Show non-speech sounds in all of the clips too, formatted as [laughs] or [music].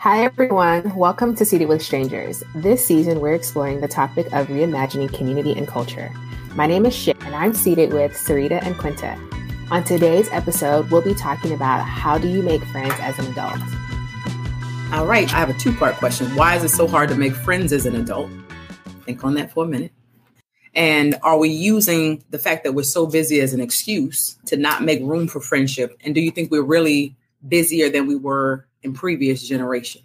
Hi, everyone. Welcome to Seated with Strangers. This season, we're exploring the topic of reimagining community and culture. My name is Sha, and I'm seated with Sareeta and Quinta. On today's episode, we'll be talking about how do you make friends as an adult? All right, I have a two part question. Why is it so hard to make friends as an adult? Think on that for a minute. And are we using the fact that we're so busy as an excuse to not make room for friendship? And do you think we're really busier than we were in previous generation?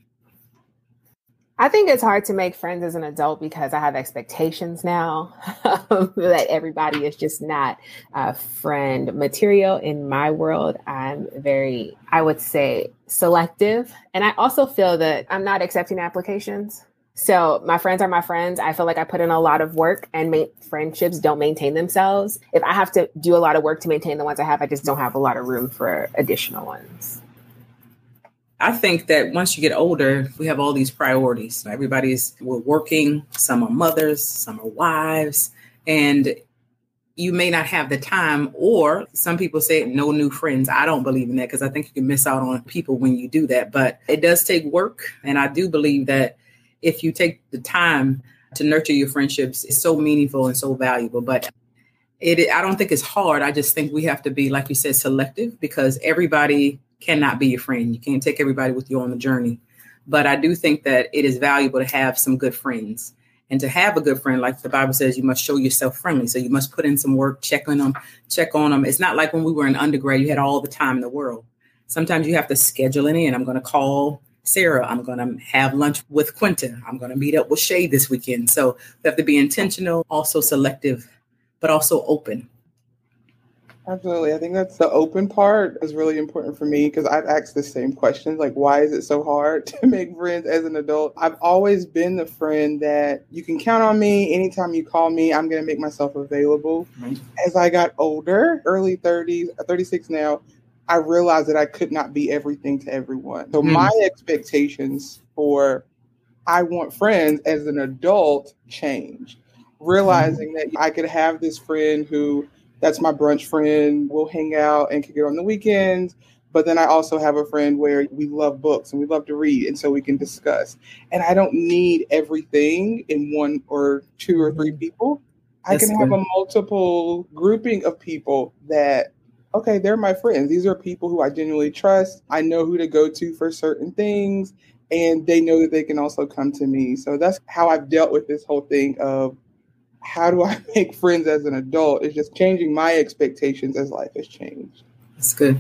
I think it's hard to make friends as an adult because I have expectations now [laughs] that everybody is just not uh, friend material. In my world, I'm very, I would say, selective. And I also feel that I'm not accepting applications. So my friends are my friends. I feel like I put in a lot of work and ma- friendships don't maintain themselves. If I have to do a lot of work to maintain the ones I have, I just don't have a lot of room for additional ones. I think that once you get older, we have all these priorities. Everybody's we're working, some are mothers, some are wives, and you may not have the time or some people say no new friends. I don't believe in that because I think you can miss out on people when you do that, but it does take work and I do believe that if you take the time to nurture your friendships, it's so meaningful and so valuable, but it I don't think it's hard. I just think we have to be like you said selective because everybody cannot be your friend. You can't take everybody with you on the journey. But I do think that it is valuable to have some good friends. And to have a good friend, like the Bible says, you must show yourself friendly. So you must put in some work, check on them, check on them. It's not like when we were in undergrad, you had all the time in the world. Sometimes you have to schedule it in. I'm going to call Sarah. I'm going to have lunch with Quinta. I'm going to meet up with Sha this weekend. So we have to be intentional, also selective, but also open. Absolutely. I think that's the open part is really important for me because I've asked the same questions like, why is it so hard [laughs] to make friends as an adult? I've always been the friend that you can count on me. Anytime you call me, I'm going to make myself available. Mm-hmm. As I got older, early 30s, 36 now, I realized that I could not be everything to everyone. So mm-hmm. my expectations for I want friends as an adult changed. Realizing mm-hmm. that I could have this friend who that's my brunch friend. We'll hang out and kick it on the weekends. But then I also have a friend where we love books and we love to read, and so we can discuss. And I don't need everything in one or two or three mm-hmm. people. I can have a multiple grouping of people that, okay, they're my friends. These are people who I genuinely trust. I know who to go to for certain things, and they know that they can also come to me. So that's how I've dealt with this whole thing of how do I [laughs] make friends as an adult? It's just changing my expectations as life has changed. That's good.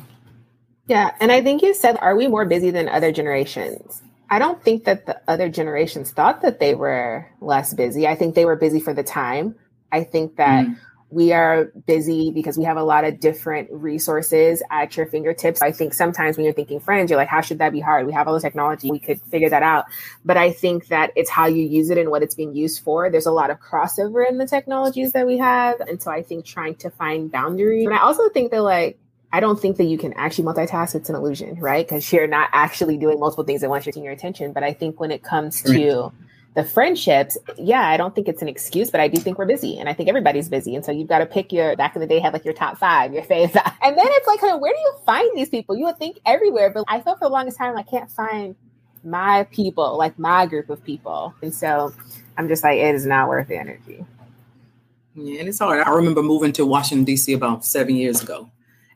Yeah. And I think you said, are we more busy than other generations? I don't think that the other generations thought that they were less busy. I think they were busy for the time. I think that mm we are busy because we have a lot of different resources at your fingertips. I think sometimes when you're thinking friends, you're like, how should that be hard? We have all the technology, we could figure that out. But I think that it's how you use it and what it's being used for. There's a lot of crossover in the technologies that we have. And so I think trying to find boundaries. And I also think that like, I don't think that you can actually multitask. It's an illusion, right? Because you're not actually doing multiple things at once. You're taking your attention. But I think when it comes to the friendships, yeah, I don't think it's an excuse, but I do think we're busy, and I think everybody's busy, and so you've got to pick your. Back in the day, had like your top five, your favorite, [laughs] and then it's like, kind of, where do you find these people? You would think everywhere, but I felt for the longest time I can't find my people, like my group of people, and so I'm just like, it is not worth the energy. Yeah, and it's hard. I remember moving to Washington D.C. about seven years ago,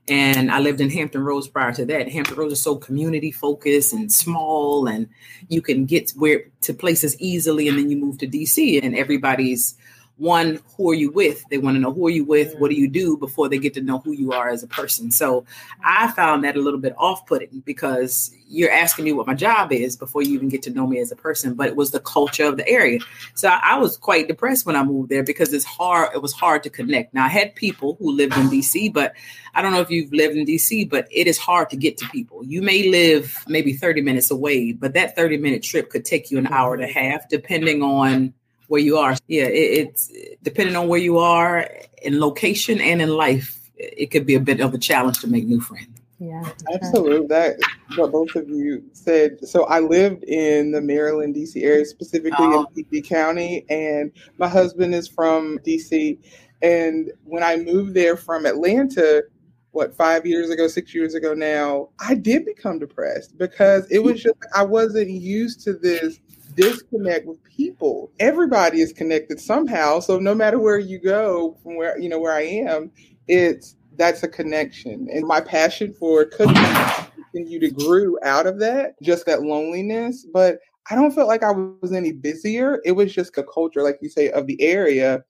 and I lived in Hampton Roads prior to that. Hampton Roads is so community focused and small, and you can get where to places easily. And then you move to DC, and everybody's one, who are you with? They want to know who are you with? What do you do before they get to know who you are as a person? So I found that a little bit off putting because you're asking me what my job is before you even get to know me as a person. But it was the culture of the area. So I, was quite depressed when I moved there because it's hard. It was hard to connect. Now I had people who lived in DC, but I don't know if you've lived in DC, but it is hard to get to people. You may live maybe 30 minutes away, but that 30 minute trip could take you an hour and a half, depending on where you are. Yeah, it, it's depending on where you are in location and in life, it could be a bit of a challenge to make new friends. Yeah, absolutely. That what both of you said. So I lived in the Maryland, DC area, specifically oh. in PG County, and my husband is from DC. And when I moved there from Atlanta, what five years ago, six years ago now, I did become depressed because it was just I wasn't used to this disconnect with people. Everybody is connected somehow. So no matter where you go from where you know where I am, it's that's a connection. And my passion for cooking continue to grew out of that, just that loneliness. But I don't feel like I was any busier. It was just a culture, like you say, of the area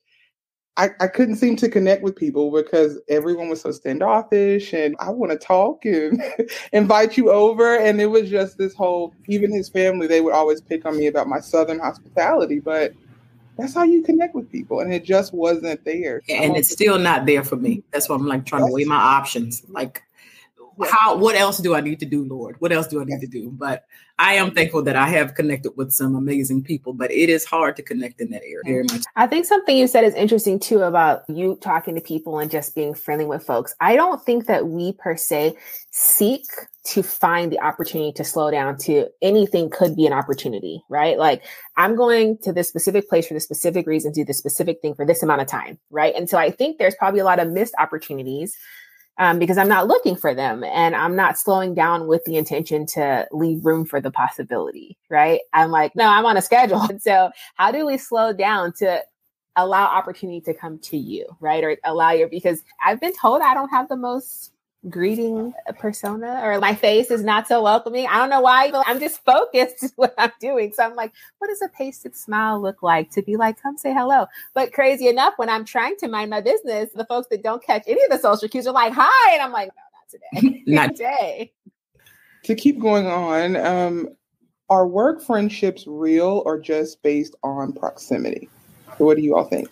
I, I couldn't seem to connect with people because everyone was so standoffish and I want to talk and [laughs] invite you over. And it was just this whole, even his family, they would always pick on me about my Southern hospitality, but that's how you connect with people. And it just wasn't there. And it's still not there for me. That's why I'm like trying to weigh my options. Like, how what else do I need to do, Lord? What else do I need to do? But I am thankful that I have connected with some amazing people, but it is hard to connect in that area very much. I think something you said is interesting too about you talking to people and just being friendly with folks. I don't think that we per se seek to find the opportunity to slow down to anything could be an opportunity, right? Like I'm going to this specific place for this specific reason, do the specific thing for this amount of time, right? And so I think there's probably a lot of missed opportunities um, because I'm not looking for them and I'm not slowing down with the intention to leave room for the possibility, right? I'm like, no, I'm on a schedule. And [laughs] so, how do we slow down to allow opportunity to come to you, right? Or allow your, because I've been told I don't have the most greeting persona or my face is not so welcoming. I don't know why, but I'm just focused [laughs] what I'm doing. So I'm like, what does a pasted smile look like to be like, come say hello? But crazy enough, when I'm trying to mind my business, the folks that don't catch any of the social cues are like, hi. And I'm like, no, not today. [laughs] [laughs] not today. To keep going on, um, are work friendships real or just based on proximity? What do you all think?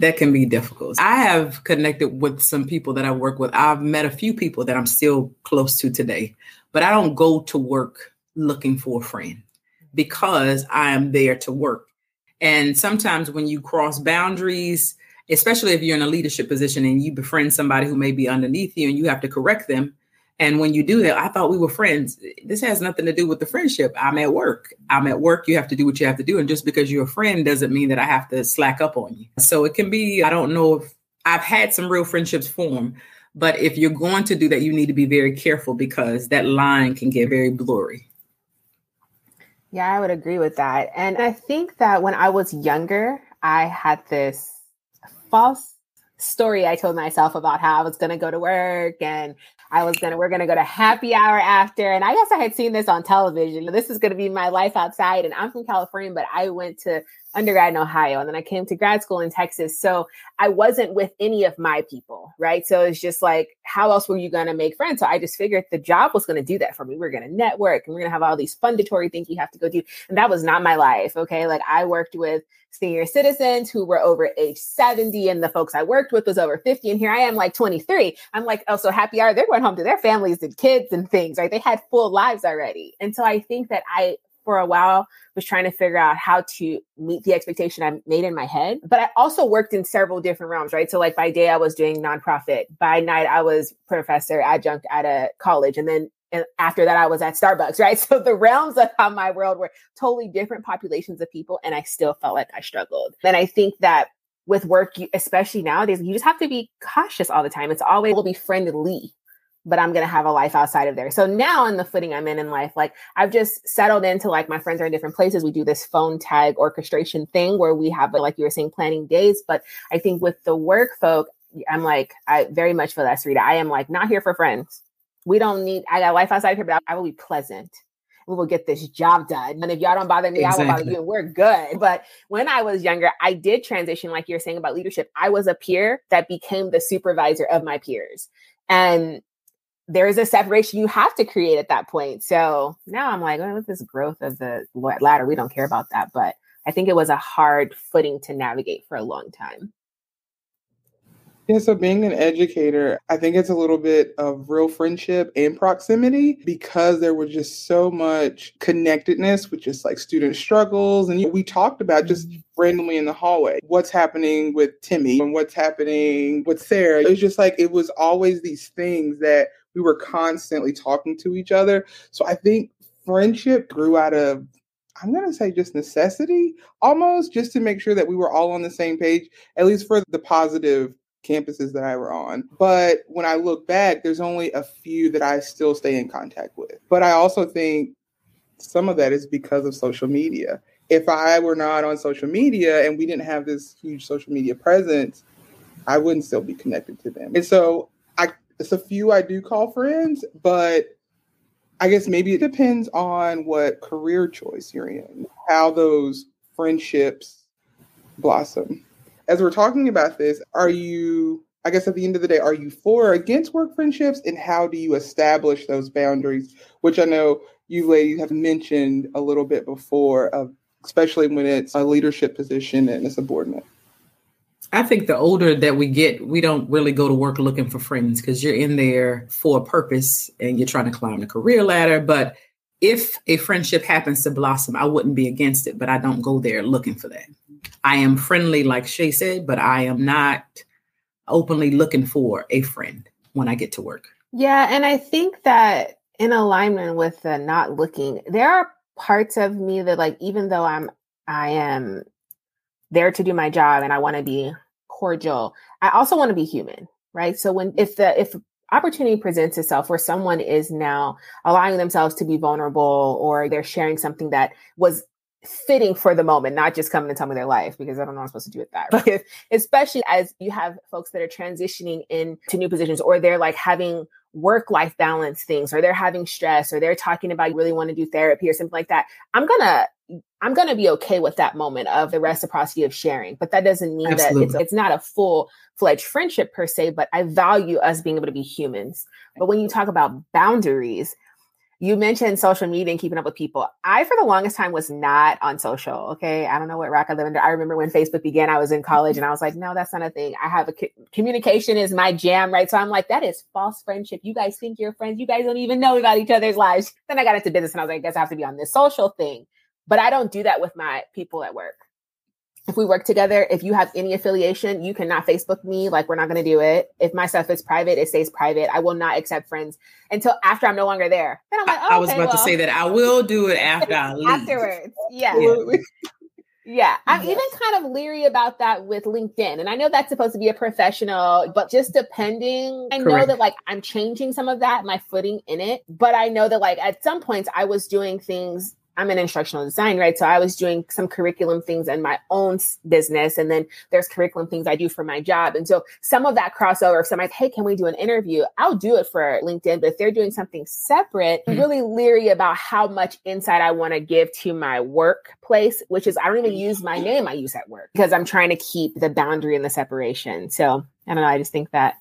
That can be difficult. I have connected with some people that I work with. I've met a few people that I'm still close to today, but I don't go to work looking for a friend because I am there to work. And sometimes when you cross boundaries, especially if you're in a leadership position and you befriend somebody who may be underneath you and you have to correct them, and when you do that, I thought we were friends. This has nothing to do with the friendship. I'm at work. I'm at work. You have to do what you have to do. And just because you're a friend doesn't mean that I have to slack up on you. So it can be, I don't know if I've had some real friendships form, but if you're going to do that, you need to be very careful because that line can get very blurry. Yeah, I would agree with that. And I think that when I was younger, I had this false story I told myself about how I was going to go to work and I was gonna, we're gonna go to happy hour after. And I guess I had seen this on television. This is gonna be my life outside. And I'm from California, but I went to undergrad in Ohio and then I came to grad school in Texas. So I wasn't with any of my people, right? So it's just like, how else were you gonna make friends? So I just figured the job was gonna do that for me. We are gonna network and we're gonna have all these fundatory things you have to go do. And that was not my life. Okay. Like I worked with senior citizens who were over age 70 and the folks I worked with was over 50 and here I am like 23. I'm like, oh, so happy hour. They're going home to their families and kids and things, right? They had full lives already. And so I think that I for a while was trying to figure out how to meet the expectation I made in my head. But I also worked in several different realms, right? So like by day I was doing nonprofit. By night I was professor adjunct at a college. And then and after that, I was at Starbucks, [laughs] right? So the realms of how my world were totally different populations of people, and I still felt like I struggled. And I think that with work, especially nowadays, you just have to be cautious all the time. It's always will be friendly, but I'm gonna have a life outside of there. So now in the footing I'm in in life, like I've just settled into like my friends are in different places. We do this phone tag orchestration thing where we have like you were saying planning days. But I think with the work folk, I'm like I very much feel that Sareeta. I am like not here for friends. We don't need, I got life outside here, but I, I will be pleasant. We will get this job done. And if y'all don't bother me, exactly. I will bother you and we're good. But when I was younger, I did transition, like you're saying about leadership. I was a peer that became the supervisor of my peers. And there is a separation you have to create at that point. So now I'm like, well, with this growth of the ladder, we don't care about that. But I think it was a hard footing to navigate for a long time. Yeah, so being an educator, I think it's a little bit of real friendship and proximity because there was just so much connectedness with just like student struggles. And we talked about just mm-hmm. randomly in the hallway what's happening with Timmy and what's happening with Sarah. It was just like it was always these things that we were constantly talking to each other. So I think friendship grew out of I'm going to say just necessity almost, just to make sure that we were all on the same page, at least for the positive campuses that I were on. But when I look back, there's only a few that I still stay in contact with. But I also think some of that is because of social media. If I were not on social media and we didn't have this huge social media presence, I wouldn't still be connected to them. And so it's a few I do call friends, but I guess maybe it depends on what career choice you're in, how those friendships blossom. As we're talking about this, are you I guess at the end of the day, are you for or against work friendships? And how do you establish those boundaries? Which I know you ladies have mentioned a little bit before, of, especially when it's a leadership position and a subordinate. I think the older that we get, we don't really go to work looking for friends because you're in there for a purpose and you're trying to climb the career ladder. But if a friendship happens to blossom, I wouldn't be against it, but I don't go there looking for that. I am friendly, like Sha said, but I am not openly looking for a friend when I get to work. Yeah. And I think that in alignment with the not looking, there are parts of me that like, even though I'm, I am there to do my job and I want to be cordial. I also want to be human, right? So when if the if opportunity presents itself where someone is now allowing themselves to be vulnerable or they're sharing something that was fitting for the moment, not just coming to tell me their life because I don't know what I'm supposed to do with that. [laughs] Right? Especially as you have folks that are transitioning into new positions or they're like having work life balance things or they're having stress or they're talking about you really want to do therapy or something like that. I'm to I'm to be okay with that moment of the reciprocity of sharing, but that doesn't mean Absolutely. that it's, it's not a full fledged friendship per se, but I value us being able to be humans. But when you talk about boundaries, you mentioned social media and keeping up with people. I, for the longest time, was not on social. Okay. I don't know what rock I live under. I remember when Facebook began, I was in college and I was like, no, that's not a thing. I have a communication is my jam, right? So I'm like, that is false friendship. You guys think you're friends. You guys don't even know about each other's lives. Then I got into business and I was like, I guess I have to be on this social thing. But I don't do that with my people at work. If we work together, if you have any affiliation, you cannot Facebook me. Like, we're not going to do it. If my stuff is private, it stays private. I will not accept friends until after I'm no longer there. Then I'm like, oh, I, was okay, about well. to say that I will do it after I leave. Afterwards. Yeah. Yeah, I'm yes. even kind of leery about that with LinkedIn. And I know that's supposed to be a professional, but just depending, I Correct. know that like I'm changing some of that, my footing in it. But I know that like at some points I was doing things I'm an instructional design, right? So I was doing some curriculum things in my own business, and then there's curriculum things I do for my job. And so some of that crossover, if somebody's, hey, can we do an interview? I'll do it for LinkedIn. But if they're doing something separate, I'm mm-hmm. really leery about how much insight I want to give to my workplace, which is I don't even use my name I use at work because I'm trying to keep the boundary and the separation. So I don't know. I just think that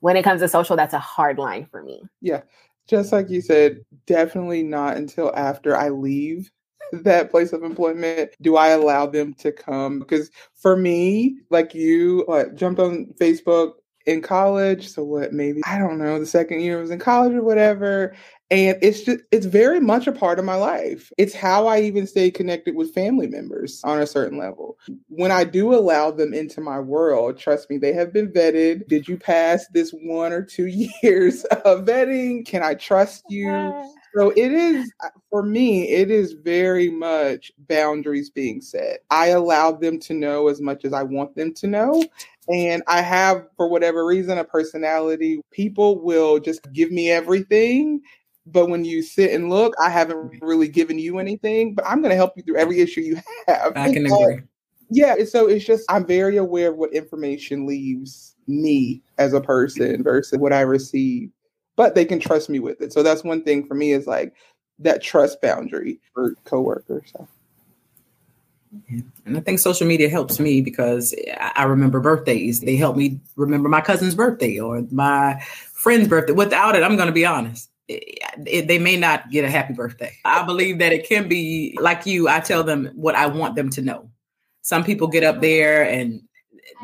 when it comes to social, that's a hard line for me. Yeah just like you said, definitely not until after I leave [laughs] that place of employment do I allow them to come. Because for me, like you, what, jumped on Facebook in college. So what, maybe, I don't know, the second year I was in college or whatever. And it's just, it's very much a part of my life. It's how I even stay connected with family members on a certain level. When I do allow them into my world, trust me, they have been vetted. Did you pass this one or two [laughs] years of vetting? Can I trust you? So it is, uh, for me, it is very much boundaries being set. I allow them to know as much as I want them to know. And I have, for whatever reason, a personality. People will just give me everything but when you sit and look, I haven't really given you anything, but I'm going to help you through every issue you have. I can agree. Yeah, so it's just I'm very aware of what information leaves me as a person versus what I receive, but they can trust me with it. So that's one thing for me is like that trust boundary for coworkers. So. And I think social media helps me because I remember birthdays. They help me remember my cousin's birthday or my friend's birthday. Without it, I'm going to be honest it, they may not get a happy birthday. I believe that it can be like you. I tell them what I want them to know. Some people get up there and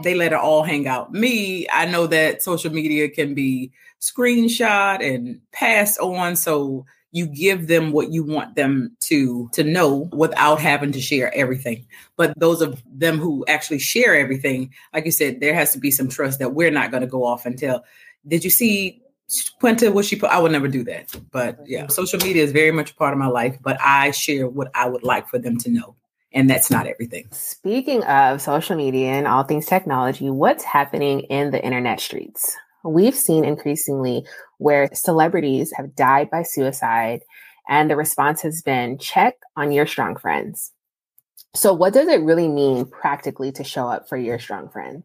they let it all hang out. Me, I know that social media can be screenshot and passed on. So you give them what you want them to to know without having to share everything but those of them who actually share everything like you said there has to be some trust that we're not going to go off and tell did you see Quinta, what she put, I would never do that. But yeah, social media is very much a part of my life, but I share what I would like for them to know. And that's not everything. Speaking of social media and all things technology, what's happening in the internet streets? We've seen increasingly where celebrities have died by suicide, and the response has been check on your strong friends. So, what does it really mean practically to show up for your strong friend?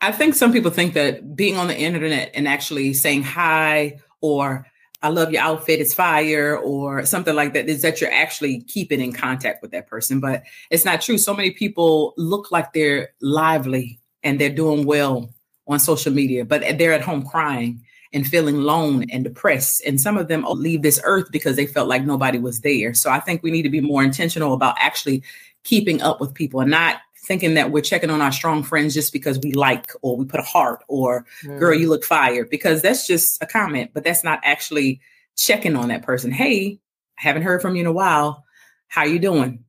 I think some people think that being on the internet and actually saying hi or I love your outfit, it's fire, or something like that, is that you're actually keeping in contact with that person. But it's not true. So many people look like they're lively and they're doing well on social media, but they're at home crying and feeling alone and depressed. And some of them leave this earth because they felt like nobody was there. So I think we need to be more intentional about actually keeping up with people and not thinking that we're checking on our strong friends just because we like or we put a heart or mm. girl you look fired because that's just a comment but that's not actually checking on that person hey I haven't heard from you in a while how you doing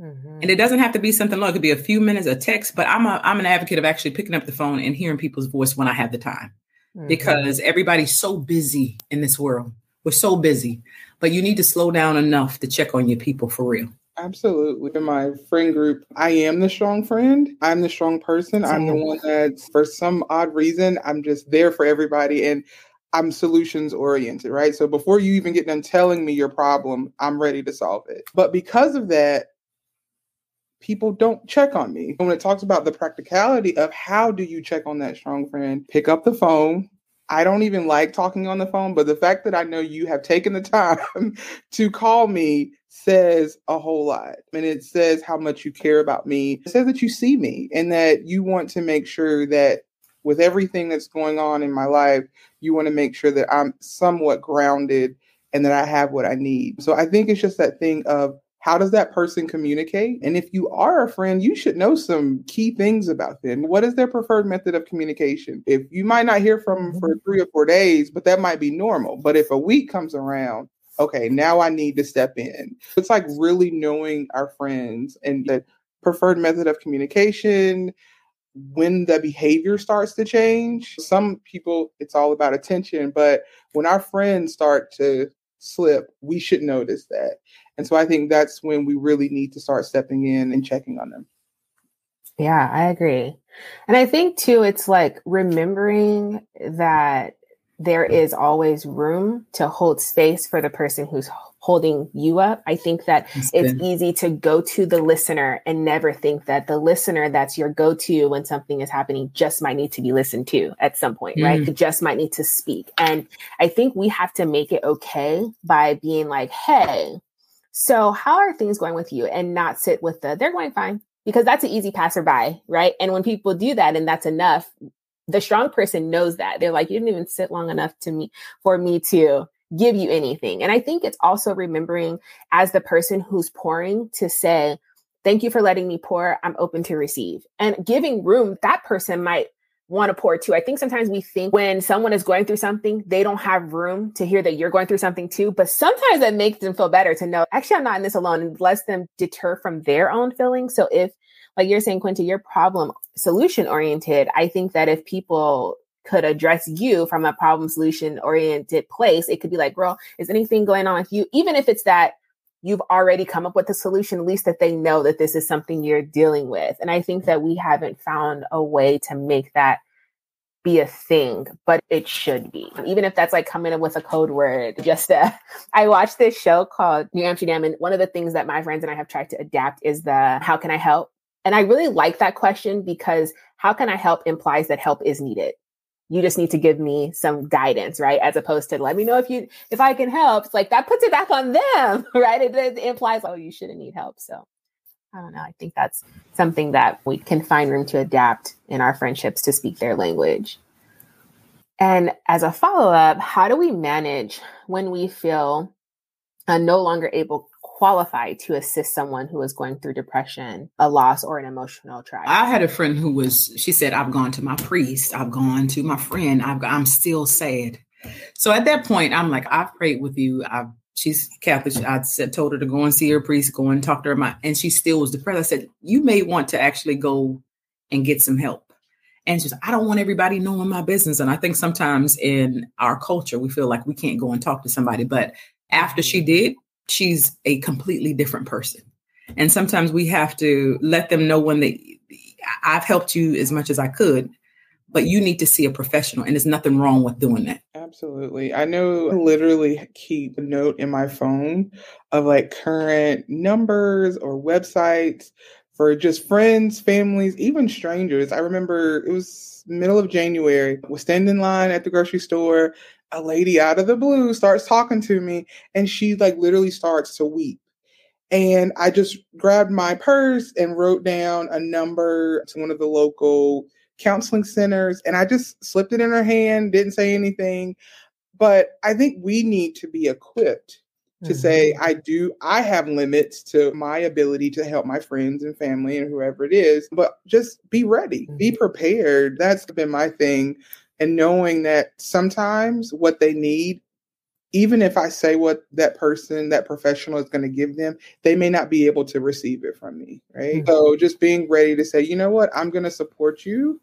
mm-hmm. and it doesn't have to be something long it could be a few minutes a text but i'm a i'm an advocate of actually picking up the phone and hearing people's voice when i have the time mm-hmm. because everybody's so busy in this world we're so busy but you need to slow down enough to check on your people for real Absolutely. In my friend group, I am the strong friend. I'm the strong person. I'm the one that's, for some odd reason, I'm just there for everybody and I'm solutions oriented, right? So before you even get done telling me your problem, I'm ready to solve it. But because of that, people don't check on me. When it talks about the practicality of how do you check on that strong friend, pick up the phone, I don't even like talking on the phone, but the fact that I know you have taken the time [laughs] to call me says a whole lot. And it says how much you care about me. It says that you see me and that you want to make sure that with everything that's going on in my life, you want to make sure that I'm somewhat grounded and that I have what I need. So I think it's just that thing of how does that person communicate? And if you are a friend, you should know some key things about them. What is their preferred method of communication? If you might not hear from them for mm-hmm. three or four days, but that might be normal. But if a week comes around, okay, now I need to step in. It's like really knowing our friends and the preferred method of communication, when the behavior starts to change. Some people, it's all about attention, but when our friends start to slip, we should notice that. And so I think that's when we really need to start stepping in and checking on them. Yeah, I agree. And I think too, it's like remembering that there is always room to hold space for the person who's holding you up. I think that that's it's good. easy to go to the listener and never think that the listener that's your go to when something is happening just might need to be listened to at some point, mm. right? just might need to speak. And I think we have to make it okay by being like, hey, so, how are things going with you? And not sit with the, they're going fine, because that's an easy passerby, right? And when people do that and that's enough, the strong person knows that. They're like, you didn't even sit long enough to me for me to give you anything. And I think it's also remembering as the person who's pouring to say, thank you for letting me pour. I'm open to receive and giving room. That person might want to pour too. I think sometimes we think when someone is going through something, they don't have room to hear that you're going through something too. But sometimes that makes them feel better to know, actually, I'm not in this alone and lets them deter from their own feelings. So if, like you're saying, Quinta, you're problem solution oriented, I think that if people could address you from a problem solution oriented place, it could be like, girl, is anything going on with you? Even if it's that you've already come up with a solution, at least that they know that this is something you're dealing with. And I think that we haven't found a way to make that be a thing, but it should be. Even if that's like coming up with a code word. Just uh, [laughs] I watched this show called New Amsterdam, and one of the things that my friends and I have tried to adapt is the how can I help? And I really like that question because how can I help implies that help is needed you just need to give me some guidance, right? As opposed to let me know if you if I can help. It's like that puts it back on them, [laughs] right? It, it implies, oh, you shouldn't need help. So I don't know. I think that's something that we can find room to adapt in our friendships to speak their language. And as a follow up, how do we manage when we feel uh, no longer able qualified to assist someone who is going through depression, a loss, or an emotional trial. I had a friend who was, she said, I've gone to my priest, I've gone to my friend, I've, I'm still sad. So at that point, I'm like, I've prayed with you. I've, she's Catholic. I said, told her to go and see her priest, go and talk to her. My, and she still was depressed. I said, you may want to actually go and get some help. And she's, I don't want everybody knowing my business. And I think sometimes in our culture, we feel like we can't go and talk to somebody. But after she did, she's a completely different person. And sometimes we have to let them know when they, I've helped you as much as I could, but you need to see a professional. And there's nothing wrong with doing that. Absolutely. I know I literally keep a note in my phone of like current numbers or websites for just friends, families, even strangers. I remember it was middle of January, was standing in line at the grocery store. A lady out of the blue starts talking to me and she like literally starts to weep. And I just grabbed my purse and wrote down a number to one of the local counseling centers and I just slipped it in her hand, didn't say anything. But I think we need to be equipped to mm-hmm. say i do i have limits to my ability to help my friends and family and whoever it is but just be ready mm-hmm. be prepared that's been my thing and knowing that sometimes what they need even if i say what that person that professional is going to give them they may not be able to receive it from me right? Mm-hmm. so just being ready to say you know what? I'm going to support you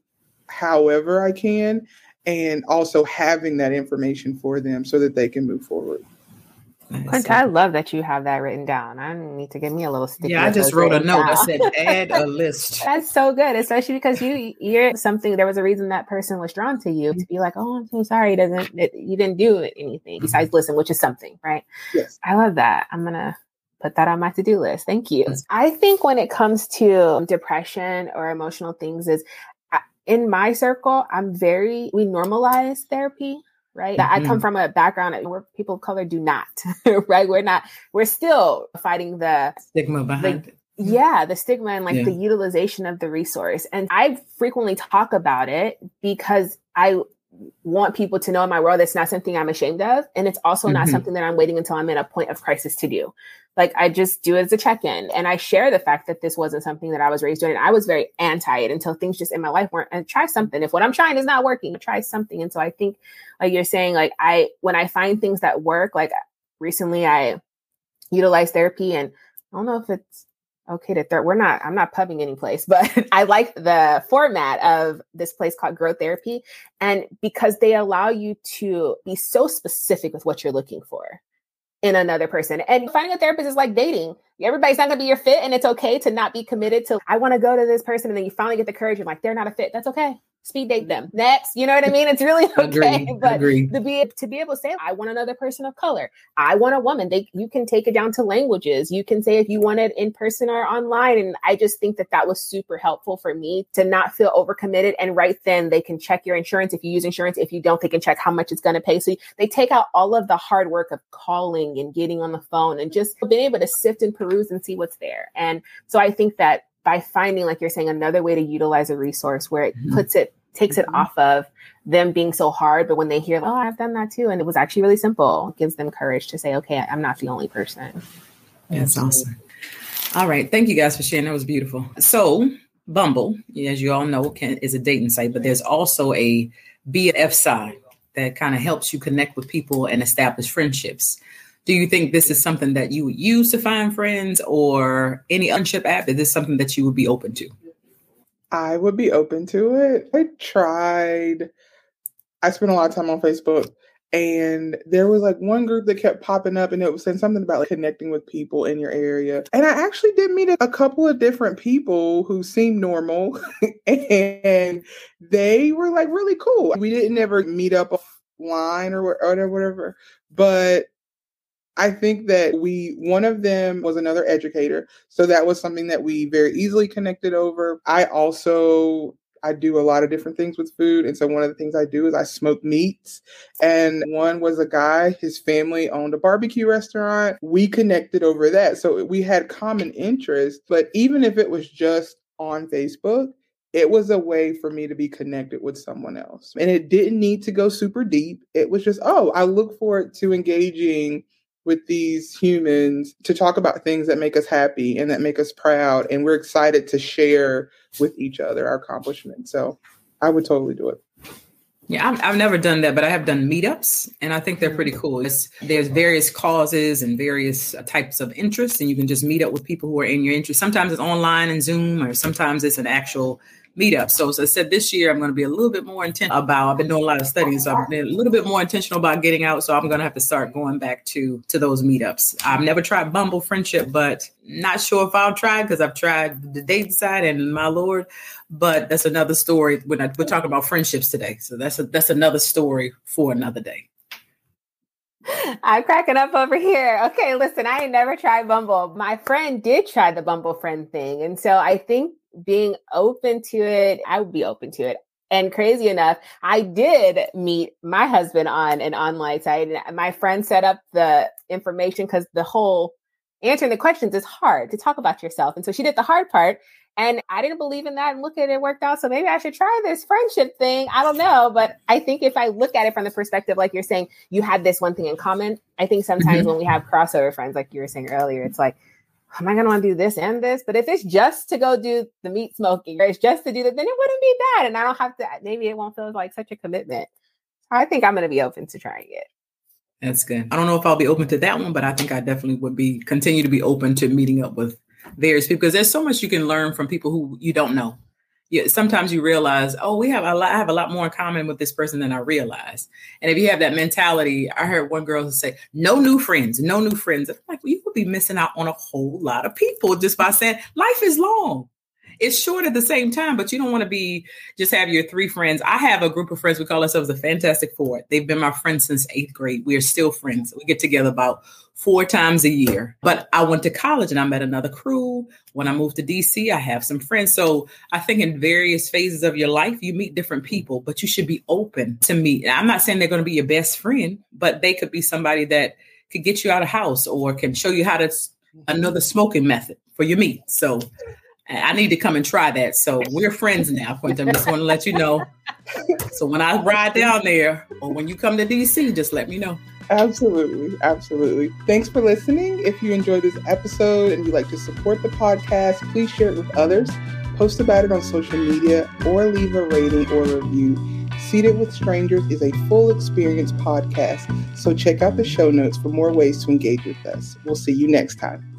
however i can and also having that information for them so that they can move forward Quinta, I love that you have that written down. I need to give me a little sticky. Yeah, I just wrote a note I said add a list. [laughs] That's so good, especially because you you're something. There was a reason that person was drawn to you to be like, oh, I'm so sorry. It doesn't it, you didn't do anything besides mm-hmm. listen, which is something, right? Yes. I love that. I'm gonna put that on my to do list. Thank you. I think when it comes to depression or emotional things, is in my circle, I'm very we normalize therapy right? Mm-hmm. I come mm-hmm. from a background where people of color do not, [laughs] right? We're not, we're still fighting the stigma behind the, it. Yeah, the stigma and like yeah. the utilization of the resource. And I frequently talk about it because I want people to know in my world it's not something I'm ashamed of. And it's also mm-hmm. not something that I'm waiting until I'm in a point of crisis to do. Like I just do it as a check-in. And I share the fact that this wasn't something that I was raised doing. And I was very anti it until things just in my life weren't and try something. If what I'm trying is not working, try something. And so I think like you're saying, like I when I find things that work, like recently I utilized therapy and I don't know if it's okay to third we're not i'm not pubbing any place [laughs] but i like the format of this place called growth therapy. And because they allow you to be so specific with what you're looking for in another person. And finding a therapist is like dating. Everybody's not going to be your fit and it's okay to not be committed to i want to go to this person and then you finally get the courage and like they're not a fit. That's okay speed date them. Next you know what i mean? It's really [laughs] okay Agree. but Agree. to be to be able to say i want another person of color. I want a woman. They you can take it down to languages. You can say if you want it in person or online and i just think that that was super helpful for me to not feel overcommitted and right then they can check your insurance if you use insurance. If you don't they can check how much it's going to pay. So they take out all of the hard work of calling and getting on the phone and just being able to sift and peruse and see what's there. And so i think that by finding, like you're saying, another way to utilize a resource where it mm-hmm. puts it, takes it mm-hmm. off of them being so hard. But when they hear, oh, I've done that too, and it was actually really simple, it gives them courage to say, okay, I'm not the only person. That's awesome. All right. Thank you guys for sharing. That was beautiful. So, Bumble, as you all know, can, is a dating site, but there's also a BFF side that kind of helps you connect with people and establish friendships do you think this is something that you would use to find friends or any unship app? Is this something that you would be open to? I would be open to it. I tried, I spent a lot of time on Facebook and there was like one group that kept popping up and it was saying something about like connecting with people in your area. And I actually did meet a, couple of different people who seemed normal [laughs] and they were like really cool. We didn't ever meet up offline or, or whatever, but I think that we, one of them was another educator. So that was something that we very easily connected over. I also, I do a lot of different things with food. And so one of the things I do is I smoke meats. And one was a guy, his family owned a barbecue restaurant. We connected over that. So we had common interests. But even if it was just on Facebook, it was a way for me to be connected with someone else. And it didn't need to go super deep. It was just, oh, I look forward to engaging with these humans to talk about things that make us happy and that make us proud. And we're excited to share with each other our accomplishments. So I would totally do it. Yeah, I've, I've never done that, but I have done meetups, and I think they're pretty cool. It's, there's various causes and various uh, types of interests, and you can just meet up with people who are in your interest. Sometimes it's online and Zoom, or sometimes it's an actual meetups. So as I said, this year I'm going to be a little bit more intentional about. I've been doing a lot of studying, so I've been a little bit more intentional about getting out. So I'm going to have to start going back to to those meetups. I've never tried Bumble Friendship, but not sure if I'll try because I've tried the date side and my lord. But that's another story. When I, we're talking about friendships today, so that's a, that's another story for another day. I'm cracking up over here. Okay, listen, I ain't never tried Bumble. My friend did try the Bumble friend thing. And so I think being open to it, I would be open to it. And crazy enough, I did meet my husband on an online site. And my friend set up the information because the whole answering the questions is hard to talk about yourself. And so she did the hard part. And I didn't believe in that and look at it worked out. So maybe I should try this friendship thing. I don't know. But I think if I look at it from the perspective, like you're saying, you had this one thing in common. I think sometimes mm-hmm. when we have crossover friends, like you were saying earlier, it's like, am I going to want to do this and this? But if it's just to go do the meat smoking or it's just to do that, then it wouldn't be bad. And I don't have to, maybe it won't feel like such a commitment. I think I'm going to be open to trying it. That's good. I don't know if I'll be open to that one, but I think I definitely would be continue to be open to meeting up with people because there's so much you can learn from people who you don't know. Yeah, sometimes you realize, oh, we have a lot, I have a lot more in common with this person than I realize. And if you have that mentality, I heard one girl say, "No new friends, no new friends." I'm like, well, you would be missing out on a whole lot of people just by saying life is long it's short at the same time, but you don't want to be just have your three friends. I have a group of friends. We call ourselves the Fantastic Four. They've been my friends since eighth grade. We are still friends. We get together about four times a year. But I went to college and I met another crew. When I moved to DC, I have some friends. So I think in various phases of your life, you meet different people, but you should be open to meet. I'm not saying they're going to be your best friend, but they could be somebody that could get you out of house or can show you how to another smoking method for your meat. So I need to come and try that. So we're friends now, Quinta. I just want to let you know. [laughs] So when I ride down there or when you come to DC, just let me know. Absolutely. Absolutely. Thanks for listening. If you enjoyed this episode and you'd like to support the podcast, please share it with others, post about it on social media, or leave a rating or review. Seated with Strangers is a full experience podcast, so check out the show notes for more ways to engage with us. We'll see you next time.